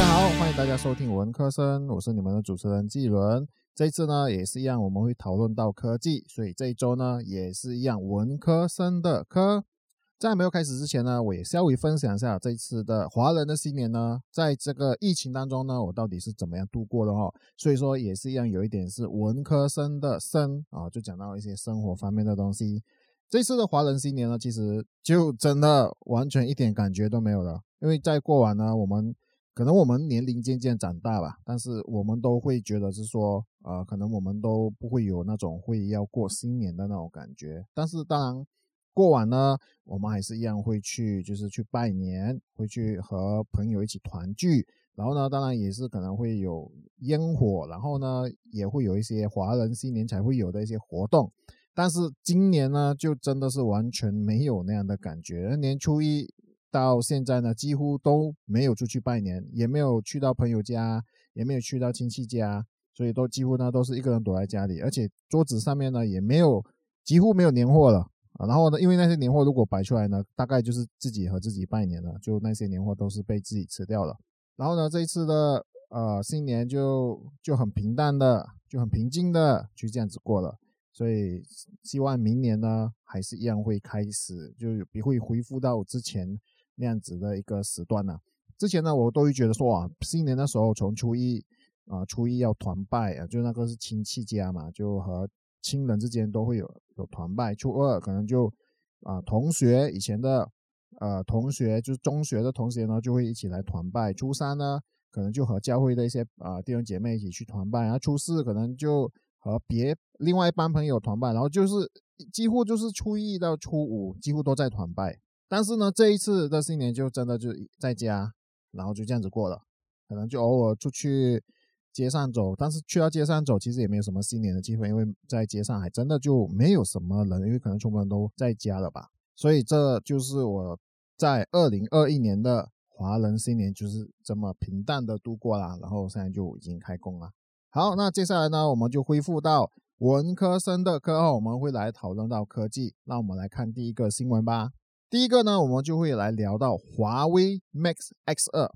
大家好，欢迎大家收听文科生，我是你们的主持人季伦。这次呢，也是一样，我们会讨论到科技，所以这一周呢，也是一样文科生的科。在没有开始之前呢，我也稍微分享一下这次的华人的新年呢，在这个疫情当中呢，我到底是怎么样度过的哈。所以说也是一样，有一点是文科生的生啊，就讲到一些生活方面的东西。这次的华人新年呢，其实就真的完全一点感觉都没有了，因为在过往呢，我们可能我们年龄渐渐长大吧，但是我们都会觉得是说，呃，可能我们都不会有那种会要过新年的那种感觉，但是当然。过完呢，我们还是一样会去，就是去拜年，会去和朋友一起团聚。然后呢，当然也是可能会有烟火，然后呢，也会有一些华人新年才会有的一些活动。但是今年呢，就真的是完全没有那样的感觉。年初一到现在呢，几乎都没有出去拜年，也没有去到朋友家，也没有去到亲戚家，所以都几乎呢都是一个人躲在家里，而且桌子上面呢也没有，几乎没有年货了。然后呢，因为那些年货如果摆出来呢，大概就是自己和自己拜年了，就那些年货都是被自己吃掉了。然后呢，这一次的呃新年就就很平淡的，就很平静的就这样子过了。所以希望明年呢，还是一样会开始，就也会恢复到之前那样子的一个时段呢。之前呢，我都会觉得说啊，新年的时候从初一啊，初一要团拜啊，就那个是亲戚家嘛，就和。亲人之间都会有有团拜，初二可能就啊同学以前的呃同学就是中学的同学呢就会一起来团拜，初三呢可能就和教会的一些啊弟兄姐妹一起去团拜，然后初四可能就和别另外一班朋友团拜，然后就是几乎就是初一到初五几乎都在团拜，但是呢这一次的新年就真的就在家，然后就这样子过了，可能就偶尔出去。街上走，但是去到街上走，其实也没有什么新年的机会，因为在街上还真的就没有什么人，因为可能全部人都在家了吧。所以这就是我在二零二一年的华人新年就是这么平淡的度过了，然后现在就已经开工了。好，那接下来呢，我们就恢复到文科生的课后，我们会来讨论到科技。那我们来看第一个新闻吧。第一个呢，我们就会来聊到华为 Max X 二。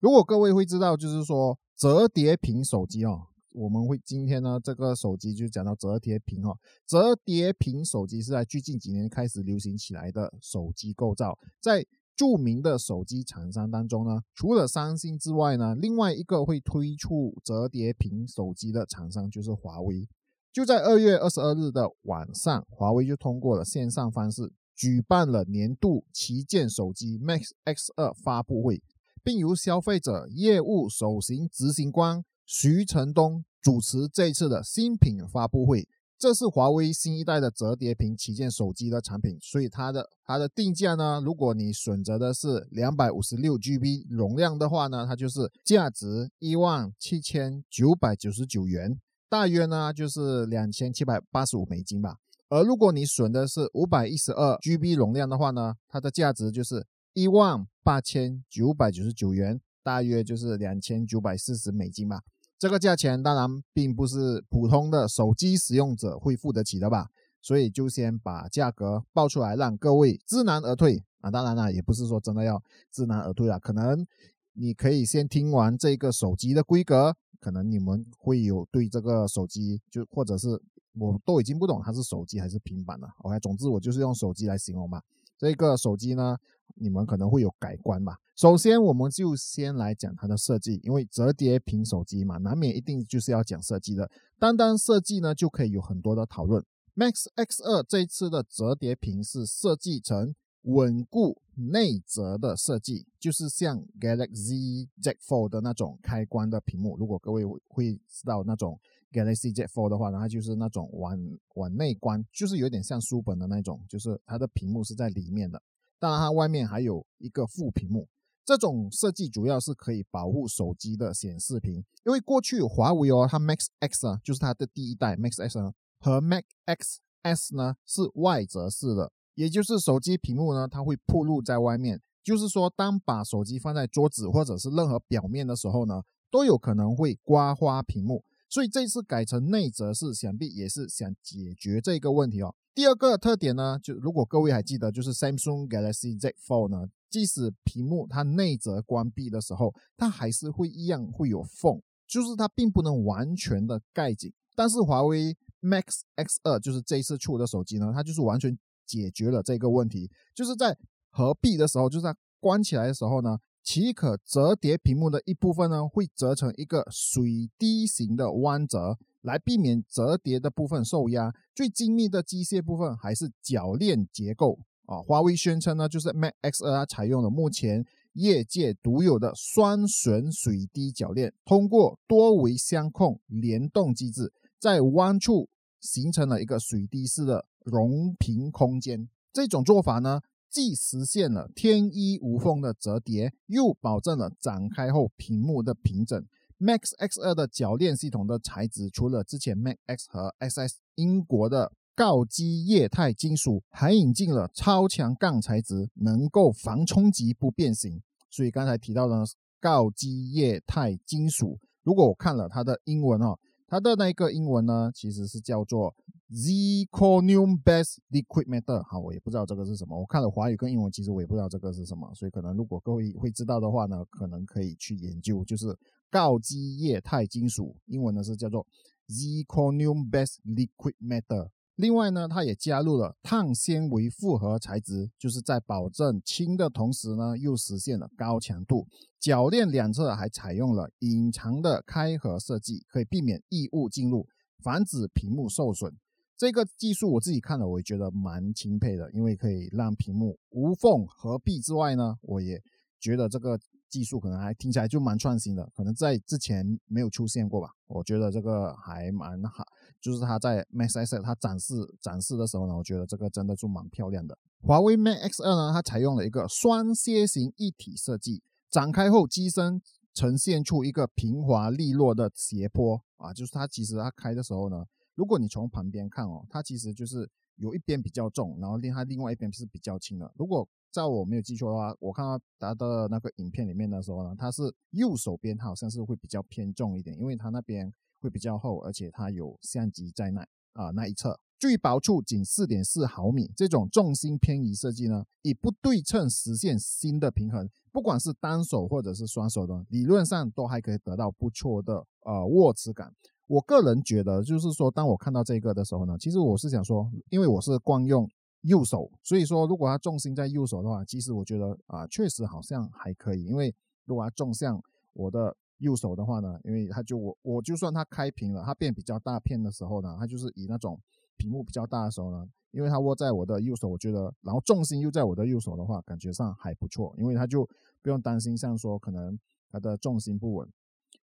如果各位会知道，就是说。折叠屏手机哦，我们会今天呢，这个手机就讲到折叠屏哦。折叠屏手机是在最近几年开始流行起来的手机构造，在著名的手机厂商当中呢，除了三星之外呢，另外一个会推出折叠屏手机的厂商就是华为。就在二月二十二日的晚上，华为就通过了线上方式举办了年度旗舰手机 Max X 二发布会。并由消费者业务首席执行官徐承东主持这次的新品发布会。这是华为新一代的折叠屏旗舰手机的产品，所以它的它的定价呢，如果你选择的是两百五十六 GB 容量的话呢，它就是价值一万七千九百九十九元，大约呢就是两千七百八十五美金吧。而如果你选的是五百一十二 GB 容量的话呢，它的价值就是一万。八千九百九十九元，大约就是两千九百四十美金吧。这个价钱当然并不是普通的手机使用者会付得起的吧，所以就先把价格报出来，让各位知难而退啊。当然了，也不是说真的要知难而退啊，可能你可以先听完这个手机的规格，可能你们会有对这个手机就或者是我都已经不懂它是手机还是平板了。OK，总之我就是用手机来形容吧。这个手机呢？你们可能会有改观吧。首先，我们就先来讲它的设计，因为折叠屏手机嘛，难免一定就是要讲设计的。单单设计呢，就可以有很多的讨论。Max X 二这一次的折叠屏是设计成稳固内折的设计，就是像 Galaxy Z Fold 的那种开关的屏幕。如果各位会知道那种 Galaxy Z Fold 的话，它就是那种往往内关，就是有点像书本的那种，就是它的屏幕是在里面的。当然，它外面还有一个副屏幕。这种设计主要是可以保护手机的显示屏，因为过去华为哦，它 Max X 啊，就是它的第一代 Max X 呢和 Max X S 呢是外折式的，也就是手机屏幕呢它会暴露在外面，就是说当把手机放在桌子或者是任何表面的时候呢，都有可能会刮花屏幕。所以这次改成内折式，想必也是想解决这个问题哦。第二个特点呢，就如果各位还记得，就是 Samsung Galaxy Z Fold 呢，即使屏幕它内折关闭的时候，它还是会一样会有缝，就是它并不能完全的盖紧。但是华为 Max X 二就是这一次出的手机呢，它就是完全解决了这个问题，就是在合闭的时候，就是在关起来的时候呢。其可折叠屏幕的一部分呢，会折成一个水滴形的弯折，来避免折叠的部分受压。最精密的机械部分还是铰链结构啊。华为宣称呢，就是 Mate X2 采用了目前业界独有的双旋水滴铰链，通过多维相控联动机制，在弯处形成了一个水滴式的容屏空间。这种做法呢？既实现了天衣无缝的折叠，又保证了展开后屏幕的平整。Max X2 的铰链系统的材质，除了之前 Max X 和 SS 英国的锆基液态金属，还引进了超强钢材质，能够防冲击不变形。所以刚才提到的锆基液态金属，如果我看了它的英文哦，它的那个英文呢，其实是叫做。Zirconium Base Liquid Metal，好，我也不知道这个是什么。我看了华语跟英文，其实我也不知道这个是什么。所以可能如果各位会知道的话呢，可能可以去研究。就是锆基液态金属，英文呢是叫做 Zirconium Base Liquid Metal。另外呢，它也加入了碳纤维复合材质，就是在保证轻的同时呢，又实现了高强度。铰链两侧还采用了隐藏的开合设计，可以避免异物进入，防止屏幕受损。这个技术我自己看了，我也觉得蛮钦佩的，因为可以让屏幕无缝合闭之外呢，我也觉得这个技术可能还听起来就蛮创新的，可能在之前没有出现过吧。我觉得这个还蛮好，就是它在 Max X 它展示展示的时候呢，我觉得这个真的就蛮漂亮的。华为 Mate X 二呢，它采用了一个双楔形一体设计，展开后机身呈现出一个平滑利落的斜坡啊，就是它其实它开的时候呢。如果你从旁边看哦，它其实就是有一边比较重，然后另它另外一边是比较轻的。如果在我没有记错的话，我看到它的那个影片里面的时候呢，它是右手边好像是会比较偏重一点，因为它那边会比较厚，而且它有相机在那啊那一侧，最薄处仅四点四毫米。这种重心偏移设计呢，以不对称实现新的平衡，不管是单手或者是双手的，理论上都还可以得到不错的呃握持感。我个人觉得，就是说，当我看到这个的时候呢，其实我是想说，因为我是惯用右手，所以说，如果它重心在右手的话，其实我觉得啊，确实好像还可以。因为如果它纵向我的右手的话呢，因为它就我我就算它开屏了，它变比较大片的时候呢，它就是以那种屏幕比较大的时候呢，因为它握在我的右手，我觉得，然后重心又在我的右手的话，感觉上还不错，因为它就不用担心像说可能它的重心不稳。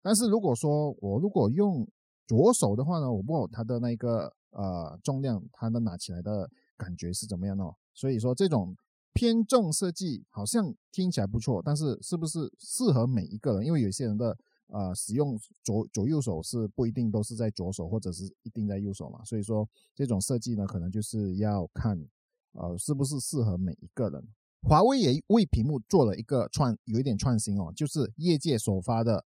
但是如果说我如果用左手的话呢，我不知道它的那个呃重量，它的拿起来的感觉是怎么样哦。所以说这种偏重设计好像听起来不错，但是是不是适合每一个人？因为有些人的呃使用左左右手是不一定都是在左手，或者是一定在右手嘛。所以说这种设计呢，可能就是要看呃是不是适合每一个人。华为也为屏幕做了一个创有一点创新哦，就是业界首发的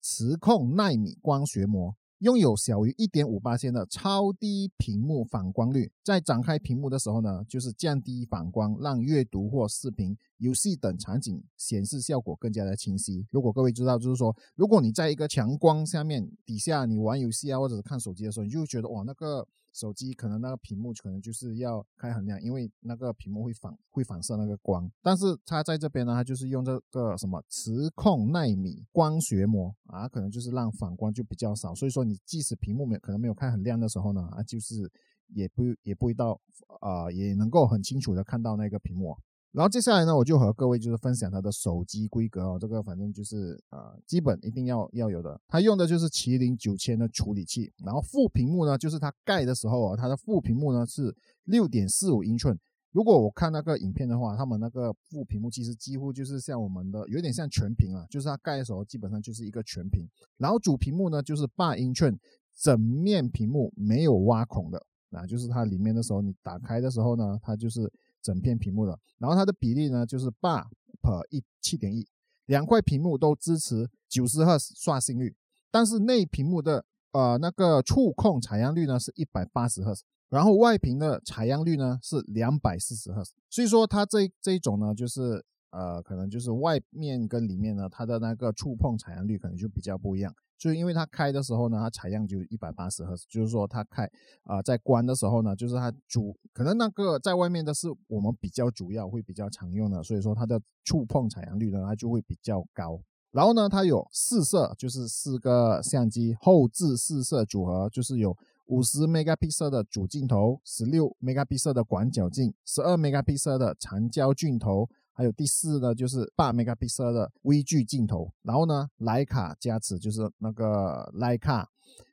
磁控纳米光学膜。拥有小于一点五八千的超低屏幕反光率，在展开屏幕的时候呢，就是降低反光，让阅读或视频、游戏等场景显示效果更加的清晰。如果各位知道，就是说，如果你在一个强光下面底下，你玩游戏啊，或者是看手机的时候，你就觉得哇，那个。手机可能那个屏幕可能就是要开很亮，因为那个屏幕会反会反射那个光。但是它在这边呢，它就是用这个什么磁控纳米光学膜啊，可能就是让反光就比较少。所以说你即使屏幕没可能没有开很亮的时候呢，啊，就是也不也不会到啊，也能够很清楚的看到那个屏幕。然后接下来呢，我就和各位就是分享它的手机规格哦，这个反正就是呃基本一定要要有的。它用的就是麒麟九千的处理器，然后副屏幕呢，就是它盖的时候啊，它的副屏幕呢是六点四五英寸。如果我看那个影片的话，他们那个副屏幕其实几乎就是像我们的有点像全屏啊，就是它盖的时候基本上就是一个全屏。然后主屏幕呢就是八英寸，整面屏幕没有挖孔的啊，就是它里面的时候你打开的时候呢，它就是。整片屏幕的，然后它的比例呢就是八比一七点一，两块屏幕都支持九十赫刷新率，但是内屏幕的呃那个触控采样率呢是一百八十赫兹，然后外屏的采样率呢是两百四十赫兹。所以说它这这一种呢就是。呃，可能就是外面跟里面呢，它的那个触碰采样率可能就比较不一样。就因为它开的时候呢，它采样就一百八十赫兹，就是说它开啊，在关的时候呢，就是它主可能那个在外面的是我们比较主要会比较常用的，所以说它的触碰采样率呢，它就会比较高。然后呢，它有四摄，就是四个相机后置四摄组合，就是有五十 megapixel 的主镜头，十六 megapixel 的广角镜，十二 megapixel 的长焦镜头。还有第四呢，就是八 megapixel 的微距镜头，然后呢，徕卡加持就是那个徕卡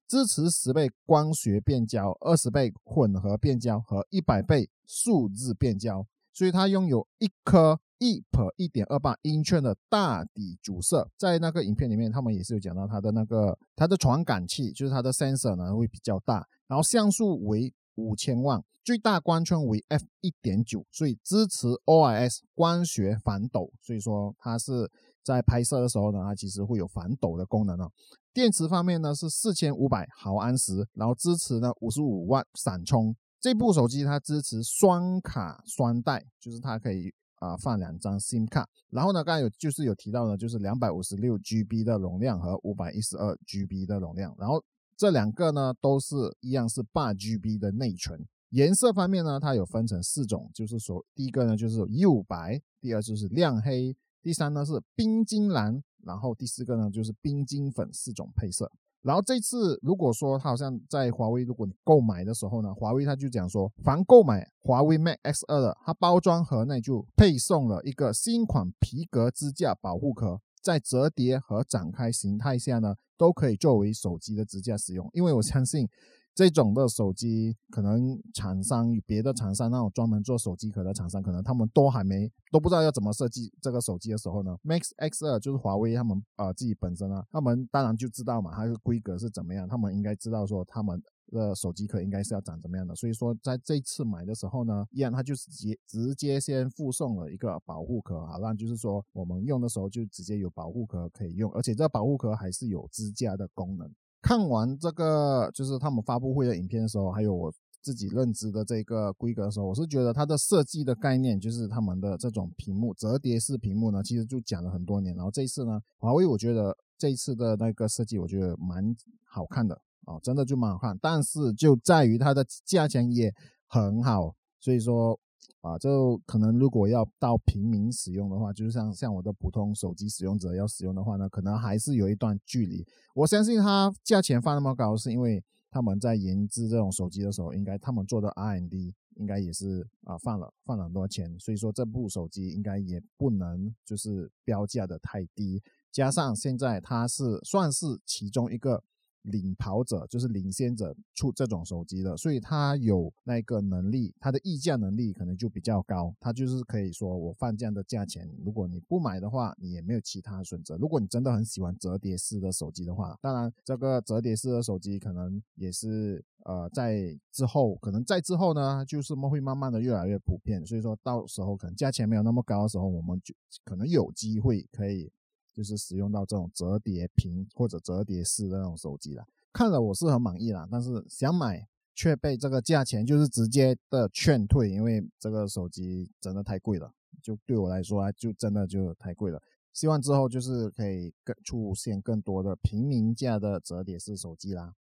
支持十倍光学变焦、二十倍混合变焦和一百倍数字变焦，所以它拥有一颗一 P 一点二八英寸的大底主摄。在那个影片里面，他们也是有讲到它的那个它的传感器，就是它的 sensor 呢会比较大，然后像素为五千万。最大光圈为 f 一点九，所以支持 OIS 光学防抖，所以说它是在拍摄的时候呢，它其实会有防抖的功能哦。电池方面呢是四千五百毫安时，然后支持呢五十五万闪充。这部手机它支持双卡双待，就是它可以啊放两张 SIM 卡。然后呢，刚才有就是有提到呢，就是两百五十六 GB 的容量和五百一十二 GB 的容量，然后这两个呢都是一样是八 GB 的内存。颜色方面呢，它有分成四种，就是说第一个呢就是釉白，第二就是亮黑，第三呢是冰晶蓝，然后第四个呢就是冰晶粉四种配色。然后这次如果说它好像在华为，如果你购买的时候呢，华为它就讲说，凡购买华为 Mate X2 的，它包装盒内就配送了一个新款皮革支架保护壳，在折叠和展开形态下呢，都可以作为手机的支架使用，因为我相信。这种的手机，可能厂商与别的厂商那种专门做手机壳的厂商，可能他们都还没都不知道要怎么设计这个手机的时候呢，Max X 二就是华为他们啊自己本身啊，他们当然就知道嘛，它的规格是怎么样，他们应该知道说他们的手机壳应该是要长怎么样的，所以说在这次买的时候呢，依然它就直接直接先附送了一个保护壳，好让就是说我们用的时候就直接有保护壳可以用，而且这个保护壳还是有支架的功能。看完这个就是他们发布会的影片的时候，还有我自己认知的这个规格的时候，我是觉得它的设计的概念就是他们的这种屏幕折叠式屏幕呢，其实就讲了很多年。然后这一次呢，华为我觉得这一次的那个设计，我觉得蛮好看的啊，真的就蛮好看。但是就在于它的价钱也很好，所以说。啊，就可能如果要到平民使用的话，就是像像我的普通手机使用者要使用的话呢，可能还是有一段距离。我相信它价钱放那么高，是因为他们在研制这种手机的时候，应该他们做的 R&D 应该也是啊放了放了很多钱，所以说这部手机应该也不能就是标价的太低。加上现在它是算是其中一个。领跑者就是领先者出这种手机的，所以它有那个能力，它的溢价能力可能就比较高。它就是可以说我放这样的价钱，如果你不买的话，你也没有其他选择。如果你真的很喜欢折叠式的手机的话，当然这个折叠式的手机可能也是呃在之后，可能在之后呢，就是会慢慢的越来越普遍。所以说到时候可能价钱没有那么高的时候，我们就可能有机会可以。就是使用到这种折叠屏或者折叠式的那种手机了，看了我是很满意啦，但是想买却被这个价钱就是直接的劝退，因为这个手机真的太贵了，就对我来说啊，就真的就太贵了。希望之后就是可以更出现更多的平民价的折叠式手机啦。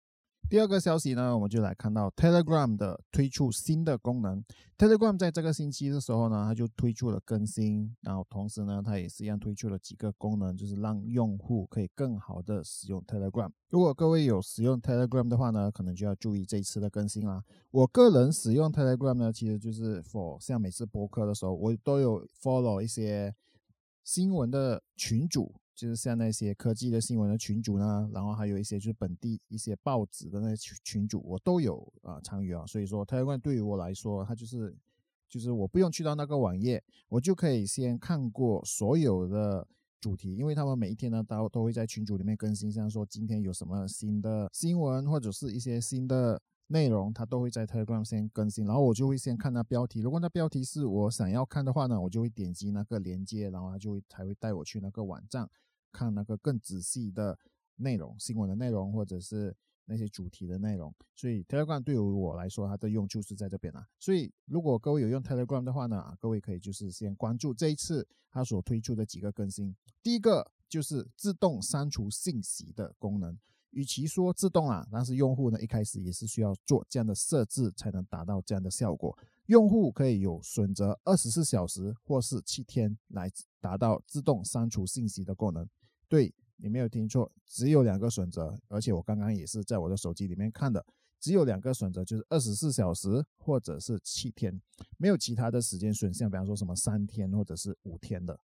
第二个消息呢，我们就来看到 Telegram 的推出新的功能。Telegram 在这个星期的时候呢，它就推出了更新，然后同时呢，它也是一样推出了几个功能，就是让用户可以更好的使用 Telegram。如果各位有使用 Telegram 的话呢，可能就要注意这一次的更新啦。我个人使用 Telegram 呢，其实就是 for 像每次播客的时候，我都有 follow 一些新闻的群主。就是像那些科技的新闻的群主呢，然后还有一些就是本地一些报纸的那些群群主，我都有啊参与啊。所以说，Telegram 对于我来说，它就是就是我不用去到那个网页，我就可以先看过所有的主题，因为他们每一天呢都都会在群组里面更新，像说今天有什么新的新闻或者是一些新的。内容它都会在 Telegram 先更新，然后我就会先看那标题。如果那标题是我想要看的话呢，我就会点击那个链接，然后它就会才会带我去那个网站看那个更仔细的内容、新闻的内容，或者是那些主题的内容。所以 Telegram 对于我来说，它的用处是在这边啊。所以如果各位有用 Telegram 的话呢，各位可以就是先关注这一次它所推出的几个更新。第一个就是自动删除信息的功能。与其说自动啊，但是用户呢一开始也是需要做这样的设置才能达到这样的效果。用户可以有选择二十四小时或是七天来达到自动删除信息的功能。对你没有听错，只有两个选择，而且我刚刚也是在我的手机里面看的，只有两个选择，就是二十四小时或者是七天，没有其他的时间选项，比方说什么三天或者是五天的。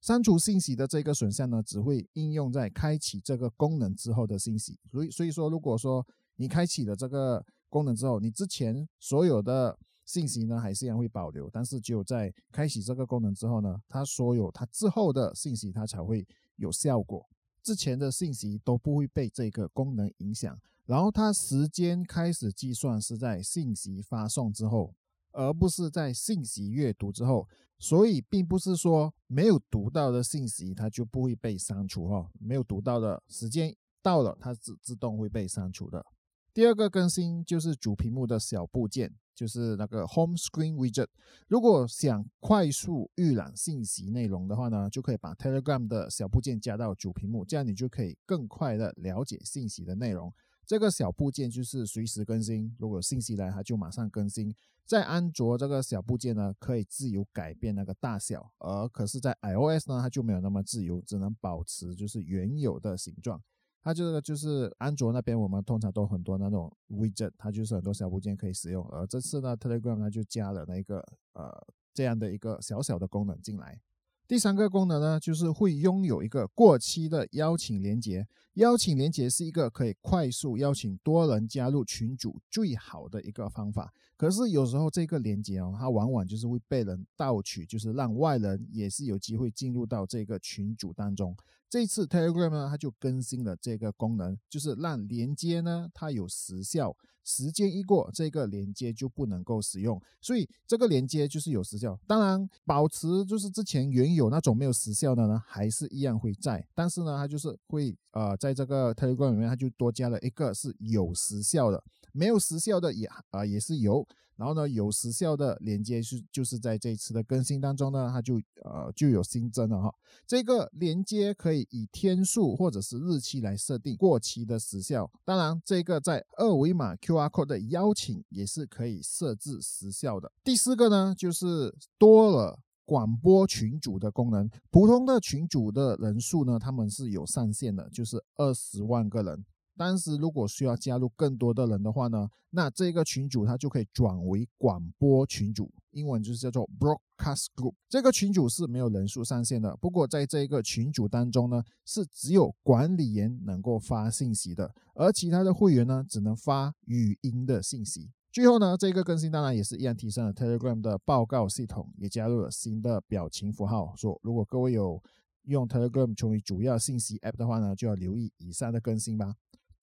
删除信息的这个选项呢，只会应用在开启这个功能之后的信息。所以，所以说，如果说你开启了这个功能之后，你之前所有的信息呢，还是一样会保留。但是，只有在开启这个功能之后呢，它所有它之后的信息，它才会有效果。之前的信息都不会被这个功能影响。然后，它时间开始计算是在信息发送之后。而不是在信息阅读之后，所以并不是说没有读到的信息它就不会被删除哈，没有读到的时间到了，它自自动会被删除的。第二个更新就是主屏幕的小部件，就是那个 Home Screen Widget。如果想快速预览信息内容的话呢，就可以把 Telegram 的小部件加到主屏幕，这样你就可以更快的了解信息的内容。这个小部件就是随时更新，如果信息来，它就马上更新。在安卓这个小部件呢，可以自由改变那个大小，而可是，在 iOS 呢，它就没有那么自由，只能保持就是原有的形状。它这个就是安卓那边，我们通常都很多那种 widget，它就是很多小部件可以使用。而这次呢，Telegram 它就加了那个呃这样的一个小小的功能进来。第三个功能呢，就是会拥有一个过期的邀请连接。邀请连接是一个可以快速邀请多人加入群组最好的一个方法。可是有时候这个连接哦，它往往就是会被人盗取，就是让外人也是有机会进入到这个群组当中。这次 Telegram 呢，它就更新了这个功能，就是让连接呢它有时效。时间一过，这个连接就不能够使用，所以这个连接就是有时效。当然，保持就是之前原有那种没有时效的呢，还是一样会在。但是呢，它就是会呃，在这个 Telegram 里面，它就多加了一个是有时效的，没有时效的也啊也是有。然后呢，有时效的连接是就是在这一次的更新当中呢，它就呃就有新增了哈。这个连接可以以天数或者是日期来设定过期的时效。当然，这个在二维码 QR code 的邀请也是可以设置时效的。第四个呢，就是多了广播群组的功能。普通的群组的人数呢，他们是有上限的，就是二十万个人。当时如果需要加入更多的人的话呢，那这个群组它就可以转为广播群组，英文就是叫做 broadcast group。这个群组是没有人数上限的，不过在这一个群组当中呢，是只有管理员能够发信息的，而其他的会员呢，只能发语音的信息。最后呢，这个更新当然也是一样提升了 Telegram 的报告系统，也加入了新的表情符号。说如果各位有用 Telegram 成为主要信息 App 的话呢，就要留意以上的更新吧。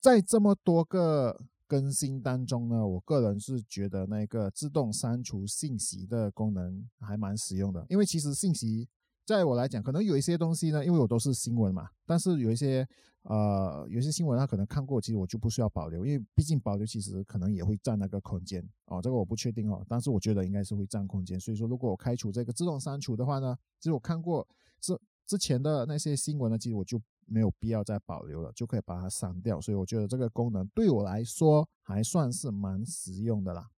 在这么多个更新当中呢，我个人是觉得那个自动删除信息的功能还蛮实用的。因为其实信息在我来讲，可能有一些东西呢，因为我都是新闻嘛，但是有一些呃，有些新闻它可能看过，其实我就不需要保留，因为毕竟保留其实可能也会占那个空间哦。这个我不确定哦，但是我觉得应该是会占空间。所以说，如果我开除这个自动删除的话呢，其实我看过之之前的那些新闻呢，其实我就。没有必要再保留了，就可以把它删掉。所以我觉得这个功能对我来说还算是蛮实用的啦。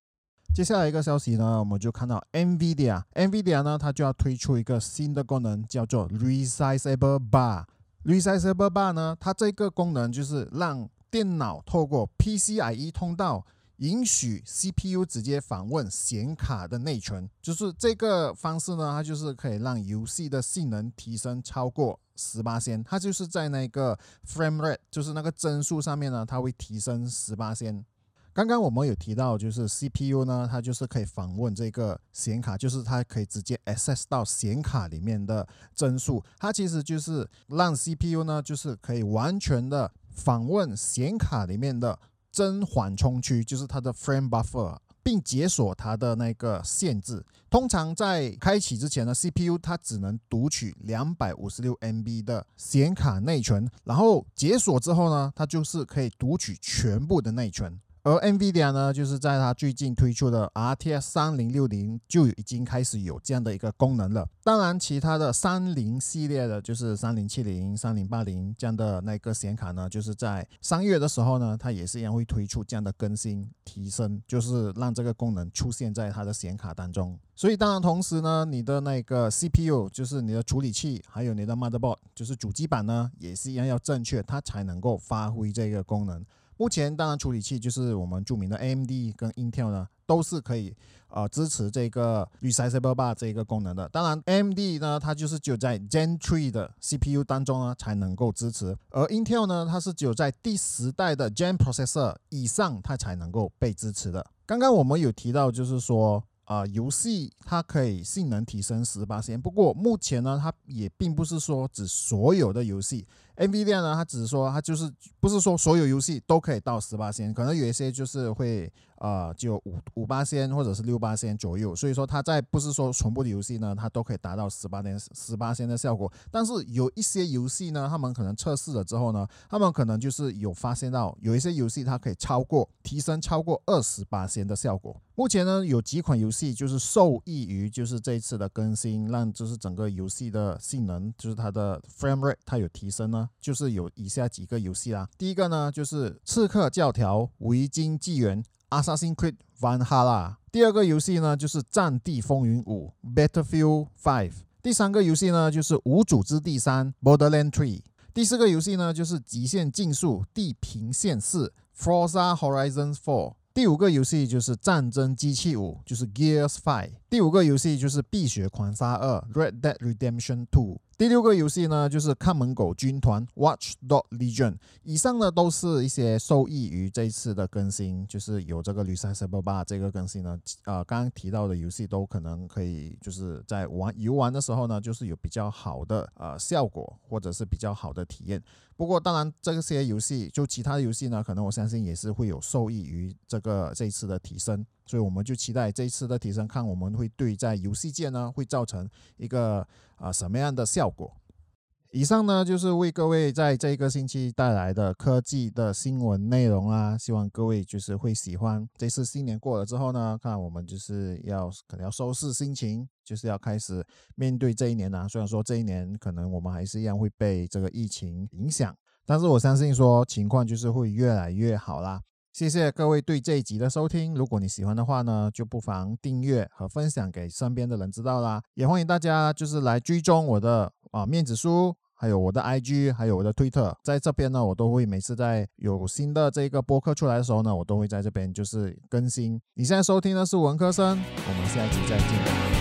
接下来一个消息呢，我们就看到 NVIDIA，NVIDIA 呢它就要推出一个新的功能，叫做 Resizable Bar。Resizable Bar 呢，它这个功能就是让电脑透过 PCIe 通道。允许 CPU 直接访问显卡的内存，就是这个方式呢，它就是可以让游戏的性能提升超过十八仙。它就是在那个 frame rate，就是那个帧数上面呢，它会提升十八仙。刚刚我们有提到，就是 CPU 呢，它就是可以访问这个显卡，就是它可以直接 access 到显卡里面的帧数。它其实就是让 CPU 呢，就是可以完全的访问显卡里面的。真缓冲区就是它的 frame buffer，并解锁它的那个限制。通常在开启之前呢，CPU 它只能读取两百五十六 MB 的显卡内存，然后解锁之后呢，它就是可以读取全部的内存。而 NVIDIA 呢，就是在它最近推出的 RTX 三零六零就已经开始有这样的一个功能了。当然，其他的三零系列的，就是三零七零、三零八零这样的那个显卡呢，就是在三月的时候呢，它也是一样会推出这样的更新提升，就是让这个功能出现在它的显卡当中。所以，当然同时呢，你的那个 CPU 就是你的处理器，还有你的 motherboard 就是主机板呢，也是一样要正确，它才能够发挥这个功能。目前当然处理器就是我们著名的 AMD 跟 Intel 呢，都是可以呃支持这个 Resizable Bar 这一个功能的。当然 AMD 呢，它就是只有在 Gen 3的 CPU 当中呢才能够支持，而 Intel 呢，它是只有在第十代的 Gen Processor 以上它才能够被支持的。刚刚我们有提到，就是说。啊，游戏它可以性能提升十八线，不过目前呢，它也并不是说指所有的游戏。NVIDIA 呢，它只是说它就是不是说所有游戏都可以到十八仙，可能有一些就是会呃就五五八仙或者是六八仙左右。所以说它在不是说全部的游戏呢，它都可以达到十八点十八仙的效果。但是有一些游戏呢，他们可能测试了之后呢，他们可能就是有发现到有一些游戏它可以超过提升超过二十八线的效果。目前呢，有几款游戏就是受益于就是这一次的更新，让就是整个游戏的性能，就是它的 frame rate 它有提升呢。就是有以下几个游戏啦。第一个呢，就是《刺客教条：维京纪元》（Assassin's Creed Valhalla）。第二个游戏呢，就是《战地风云五》（Battlefield Five）。第三个游戏呢，就是《无主之地三》（Borderlands Three）。第四个游戏呢，就是《极限竞速：地平线四》（Forza Horizon Four）。第五个游戏就是战争机器五，就是 Gears Five。第五个游戏就是《碧血狂杀二》Red Dead Redemption Two。第六个游戏呢，就是看门狗军团 Watch Dog Legion。以上呢都是一些受益于这次的更新，就是有这个《绿色 Cyber 八》这个更新呢，呃，刚刚提到的游戏都可能可以就是在玩游玩的时候呢，就是有比较好的呃效果，或者是比较好的体验。不过当然这些游戏就其他游戏呢，可能我相信也是会有受益于这个这一次的提升。所以我们就期待这一次的提升，看我们会对在游戏界呢会造成一个啊什么样的效果。以上呢就是为各位在这一个星期带来的科技的新闻内容啦，希望各位就是会喜欢。这次新年过了之后呢，看我们就是要可能要收拾心情，就是要开始面对这一年啦。虽然说这一年可能我们还是一样会被这个疫情影响，但是我相信说情况就是会越来越好啦。谢谢各位对这一集的收听。如果你喜欢的话呢，就不妨订阅和分享给身边的人知道啦。也欢迎大家就是来追踪我的啊面子书，还有我的 IG，还有我的推特，在这边呢，我都会每次在有新的这个播客出来的时候呢，我都会在这边就是更新。你现在收听的是文科生，我们下一集再见。